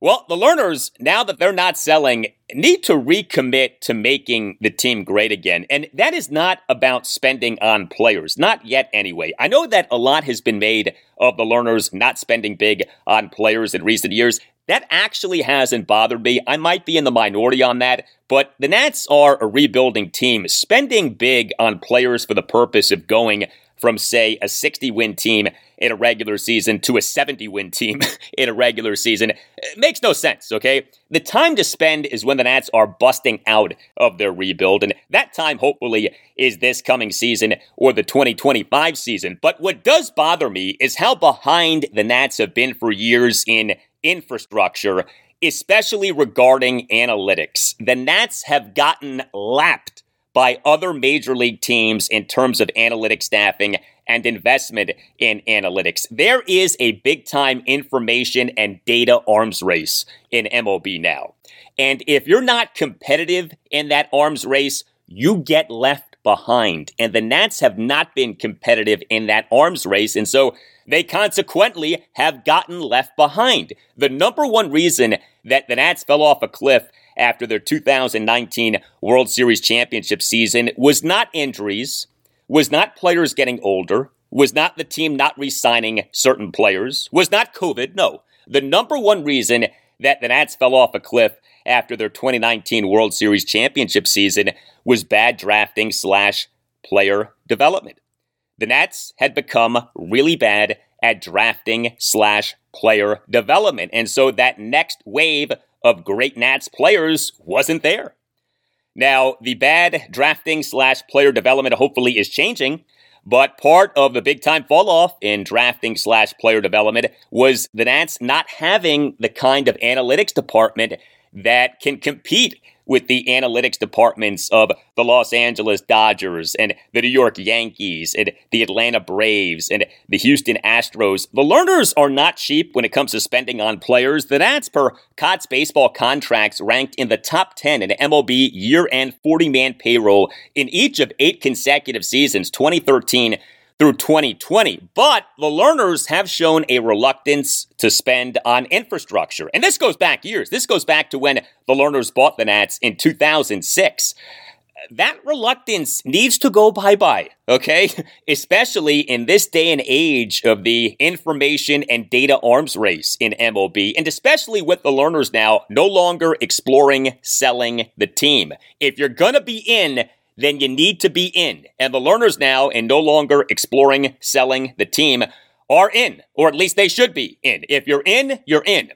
Well, the Lerners, now that they're not selling, need to recommit to making the team great again. And that is not about spending on players, not yet anyway. I know that a lot has been made of the Lerners not spending big on players in recent years. That actually hasn't bothered me. I might be in the minority on that, but the Nats are a rebuilding team. Spending big on players for the purpose of going from, say, a 60 win team in a regular season to a 70 win team in a regular season it makes no sense, okay? The time to spend is when the Nats are busting out of their rebuild, and that time, hopefully, is this coming season or the 2025 season. But what does bother me is how behind the Nats have been for years in infrastructure especially regarding analytics. The Nats have gotten lapped by other major league teams in terms of analytic staffing and investment in analytics. There is a big time information and data arms race in MLB now. And if you're not competitive in that arms race, you get left behind. And the Nats have not been competitive in that arms race. And so they consequently have gotten left behind. The number one reason that the Nats fell off a cliff after their 2019 World Series championship season was not injuries, was not players getting older, was not the team not re signing certain players, was not COVID. No. The number one reason that the Nats fell off a cliff after their 2019 World Series championship season was bad drafting slash player development. The Nats had become really bad at drafting slash player development. And so that next wave of great Nats players wasn't there. Now, the bad drafting slash player development hopefully is changing, but part of the big time fall off in drafting slash player development was the Nats not having the kind of analytics department that can compete with the analytics departments of the Los Angeles Dodgers and the New York Yankees and the Atlanta Braves and the Houston Astros. The Lerners are not cheap when it comes to spending on players. The Nats, per Cots baseball contracts, ranked in the top 10 in MLB year end 40 man payroll in each of eight consecutive seasons 2013 through 2020. But the Lerners have shown a reluctance to spend on infrastructure. And this goes back years. This goes back to when the Lerners bought the Nats in 2006 that reluctance needs to go bye bye, okay? Especially in this day and age of the information and data arms race in MLB, and especially with the Lerners now no longer exploring selling the team. If you're gonna be in, then you need to be in. And the Lerners now, and no longer exploring selling the team, are in, or at least they should be in. If you're in, you're in.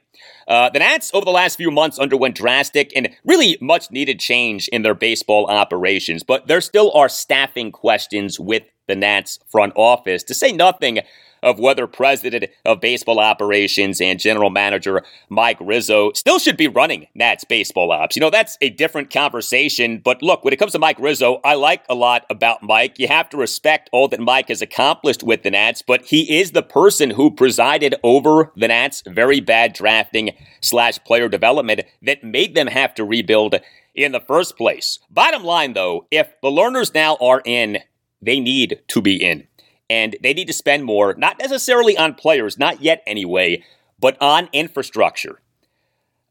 Uh, the Nats, over the last few months, underwent drastic and really much needed change in their baseball operations, but there still are staffing questions with the Nats front office, to say nothing of whether president of baseball operations and general manager Mike Rizzo still should be running Nats baseball ops. You know, that's a different conversation. But look, when it comes to Mike Rizzo, I like a lot about Mike. You have to respect all that Mike has accomplished with the Nats, but he is the person who presided over the Nats' very bad drafting slash player development that made them have to rebuild in the first place. Bottom line, though, if the Lerners now are in, they need to be in and they need to spend more, not necessarily on players, not yet anyway, but on infrastructure.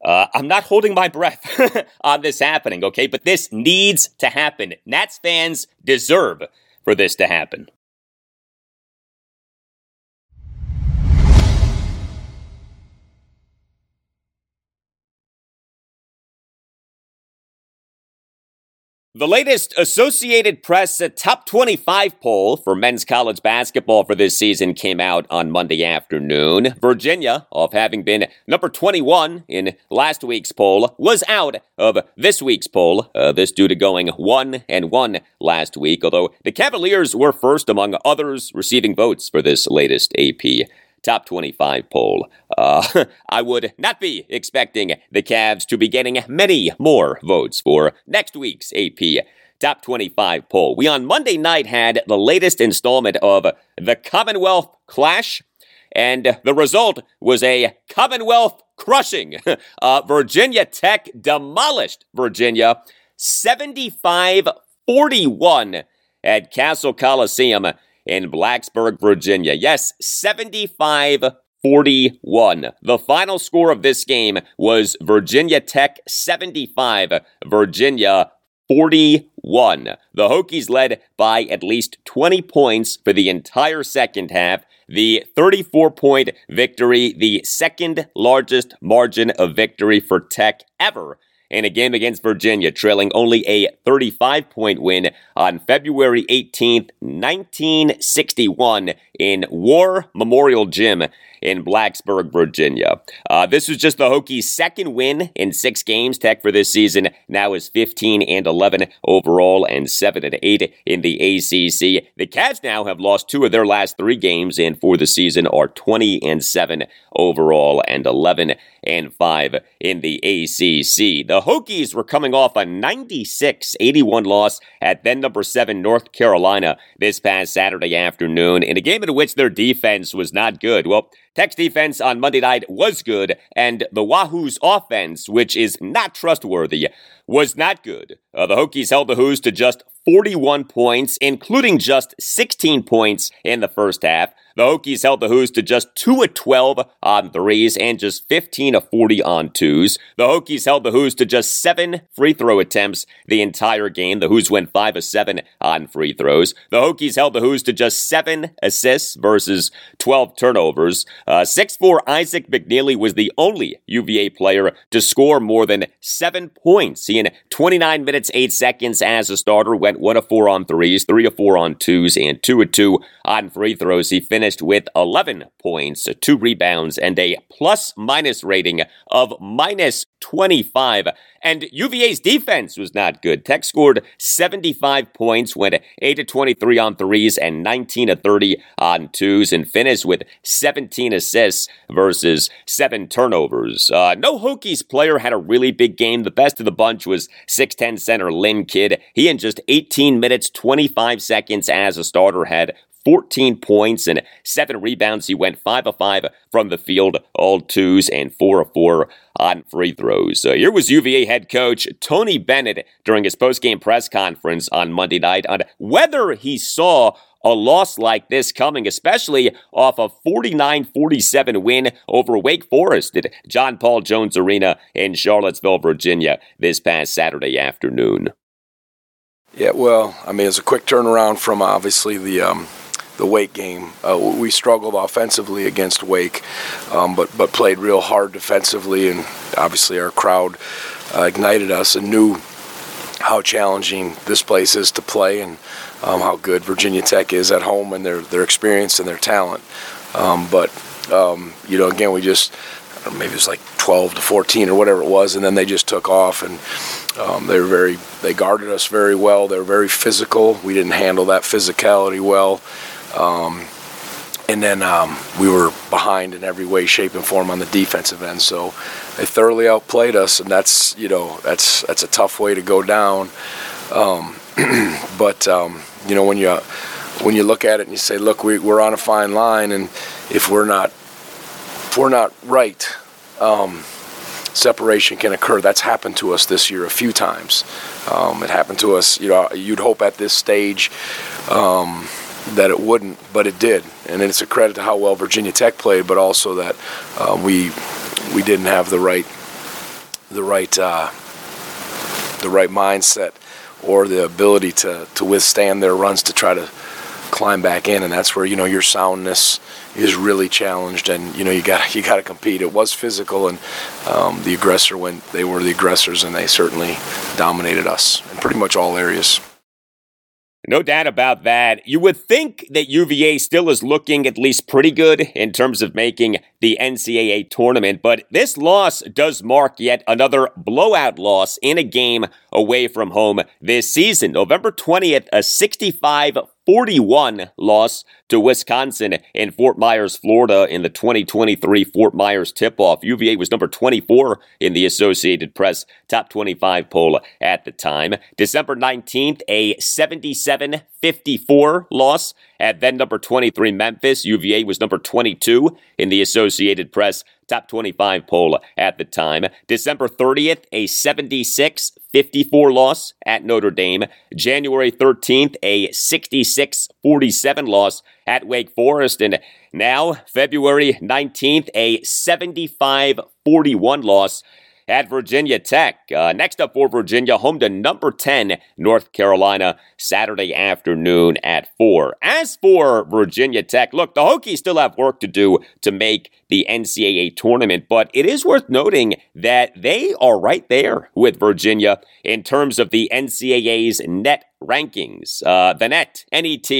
Uh, I'm not holding my breath on this happening, okay? But this needs to happen. Nats fans deserve for this to happen. The latest Associated Press top 25 poll for men's college basketball for this season came out on Monday afternoon. Virginia, of having been number 21 in last week's poll, was out of this week's poll. Uh, this due to going 1 and 1 last week, although the Cavaliers were first among others receiving votes for this latest AP top 25 poll. Uh, I would not be expecting the Cavs to be getting many more votes for next week's AP top 25 poll. We on Monday night had the latest installment of the Commonwealth Clash, and the result was a Commonwealth crushing. Uh, Virginia Tech demolished Virginia 75 41 at Cassell Coliseum in Blacksburg, Virginia. Yes, 75 41. The final score of this game was Virginia Tech 75, Virginia 41. The Hokies led by at least 20 points for the entire second half. The 34 point victory, the second largest margin of victory for Tech ever in a game against Virginia, trailing only a 35 point win on February 18th, 1961, in War Memorial Gym in Blacksburg, Virginia. Uh, this was just the Hokies' second win in six games. Tech for this season now is 15 and 11 overall and 7 and 8 in the ACC. The Cavs now have lost two of their last three games and for the season are 20 and 7 overall and 11 and 5 in the ACC. The Hokies were coming off a 96 81 loss at then number 7 North Carolina this past Saturday afternoon in a game in which their defense was not good. Well, Tech's defense on Monday night was good, and the Wahoo's offense, which is not trustworthy, was not good. Uh, the Hokies held the Hoos to just 41 points, including just 16 points in the first half. The Hokies held the Hoos to just 2 of 12 on threes and just 15 of 40 on twos. The Hokies held the Hoos to just 7 free throw attempts the entire game. The Hoos went 5 of 7 on free throws. The Hokies held the Hoos to just 7 assists versus 12 turnovers. Uh, 6'4 Isaac McNeely was the only UVA player to score more than 7 points. He in 29 minutes, 8 seconds as a starter went 1 of 4 on threes, 3 of 4 on twos, and 2 of 2 on free throws. He finished finished with 11 points, two rebounds, and a plus minus rating of minus 25. And UVA's defense was not good. Tech scored 75 points, went 8 to 23 on threes and 19 to 30 on twos, and finished with 17 assists versus 7 turnovers. Uh, no Hokies player had a really big game. The best of the bunch was 6'10 center Lynn Kidd. He, in just 18 minutes, 25 seconds as a starter, had 14 points and seven rebounds. He went 5 of 5 from the field, all twos, and 4 of 4 on free throws. Uh, here was UVA head coach Tony Bennett during his post-game press conference on Monday night on whether he saw a loss like this coming, especially off a 49 47 win over Wake Forest at John Paul Jones Arena in Charlottesville, Virginia, this past Saturday afternoon. Yeah, well, I mean, it's a quick turnaround from obviously the um, the Wake game. Uh, we struggled offensively against Wake, um, but but played real hard defensively, and obviously our crowd uh, ignited us and knew how challenging this place is to play and um, how good Virginia Tech is at home and their their experience and their talent. Um, but um, you know, again, we just maybe it was like 12 to 14 or whatever it was, and then they just took off and um, they were very they guarded us very well. They were very physical. We didn't handle that physicality well. Um, and then um, we were behind in every way, shape, and form on the defensive end. So they thoroughly outplayed us, and that's you know that's that's a tough way to go down. Um, but um, you know when you when you look at it and you say, look, we, we're on a fine line, and if we're not if we're not right, um, separation can occur. That's happened to us this year a few times. Um, it happened to us. You know, you'd hope at this stage. That it wouldn't, but it did, and it's a credit to how well Virginia Tech played, but also that uh, we we didn't have the right the right uh, the right mindset or the ability to, to withstand their runs to try to climb back in, and that's where you know your soundness is really challenged, and you know you got you got to compete. It was physical, and um, the aggressor went. They were the aggressors, and they certainly dominated us in pretty much all areas. No doubt about that. You would think that UVA still is looking at least pretty good in terms of making the NCAA tournament, but this loss does mark yet another blowout loss in a game away from home this season. November 20th, a 65 41 loss to Wisconsin in Fort Myers, Florida in the 2023 Fort Myers tip-off. UVA was number 24 in the Associated Press top 25 poll at the time. December 19th, a 77-54 loss at then number 23 Memphis. UVA was number 22 in the Associated Press top 25 poll at the time. December 30th, a 76 54 loss at Notre Dame. January 13th, a 66 47 loss at Wake Forest. And now, February 19th, a 75 41 loss at Virginia Tech. Uh, next up for Virginia, home to number 10, North Carolina, Saturday afternoon at 4. As for Virginia Tech, look, the Hokies still have work to do to make the NCAA tournament, but it is worth noting that they are right there with Virginia in terms of the NCAA's net rankings. Uh, the NET, NET,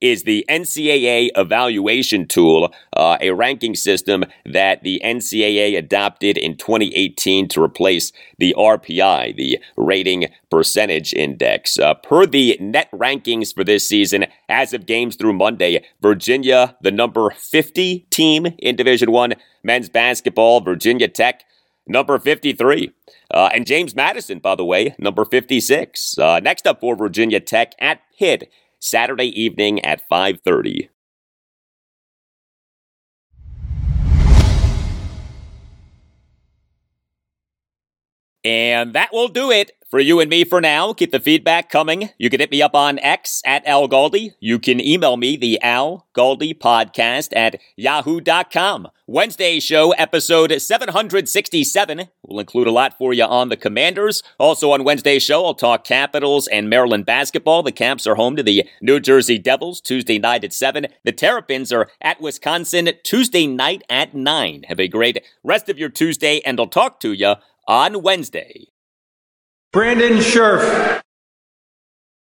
is the NCAA evaluation tool, uh, a ranking system that the NCAA adopted in 2018 to replace the RPI, the Rating Percentage Index. Uh, per the net rankings for this season, as of games through Monday, Virginia, the number 50 team in Division One men's basketball, Virginia Tech, number 53. Uh, and James Madison, by the way, number 56. Uh, next up for Virginia Tech at Pitt, Saturday evening at 5.30. And that will do it for you and me for now. Keep the feedback coming. You can hit me up on X at Al Galdi. You can email me, the Al Galdi podcast at yahoo.com. Wednesday show, episode 767. We'll include a lot for you on the Commanders. Also on Wednesday show, I'll talk Capitals and Maryland basketball. The Caps are home to the New Jersey Devils Tuesday night at 7. The Terrapins are at Wisconsin Tuesday night at 9. Have a great rest of your Tuesday, and I'll talk to you on Wednesday. Brandon Scherff.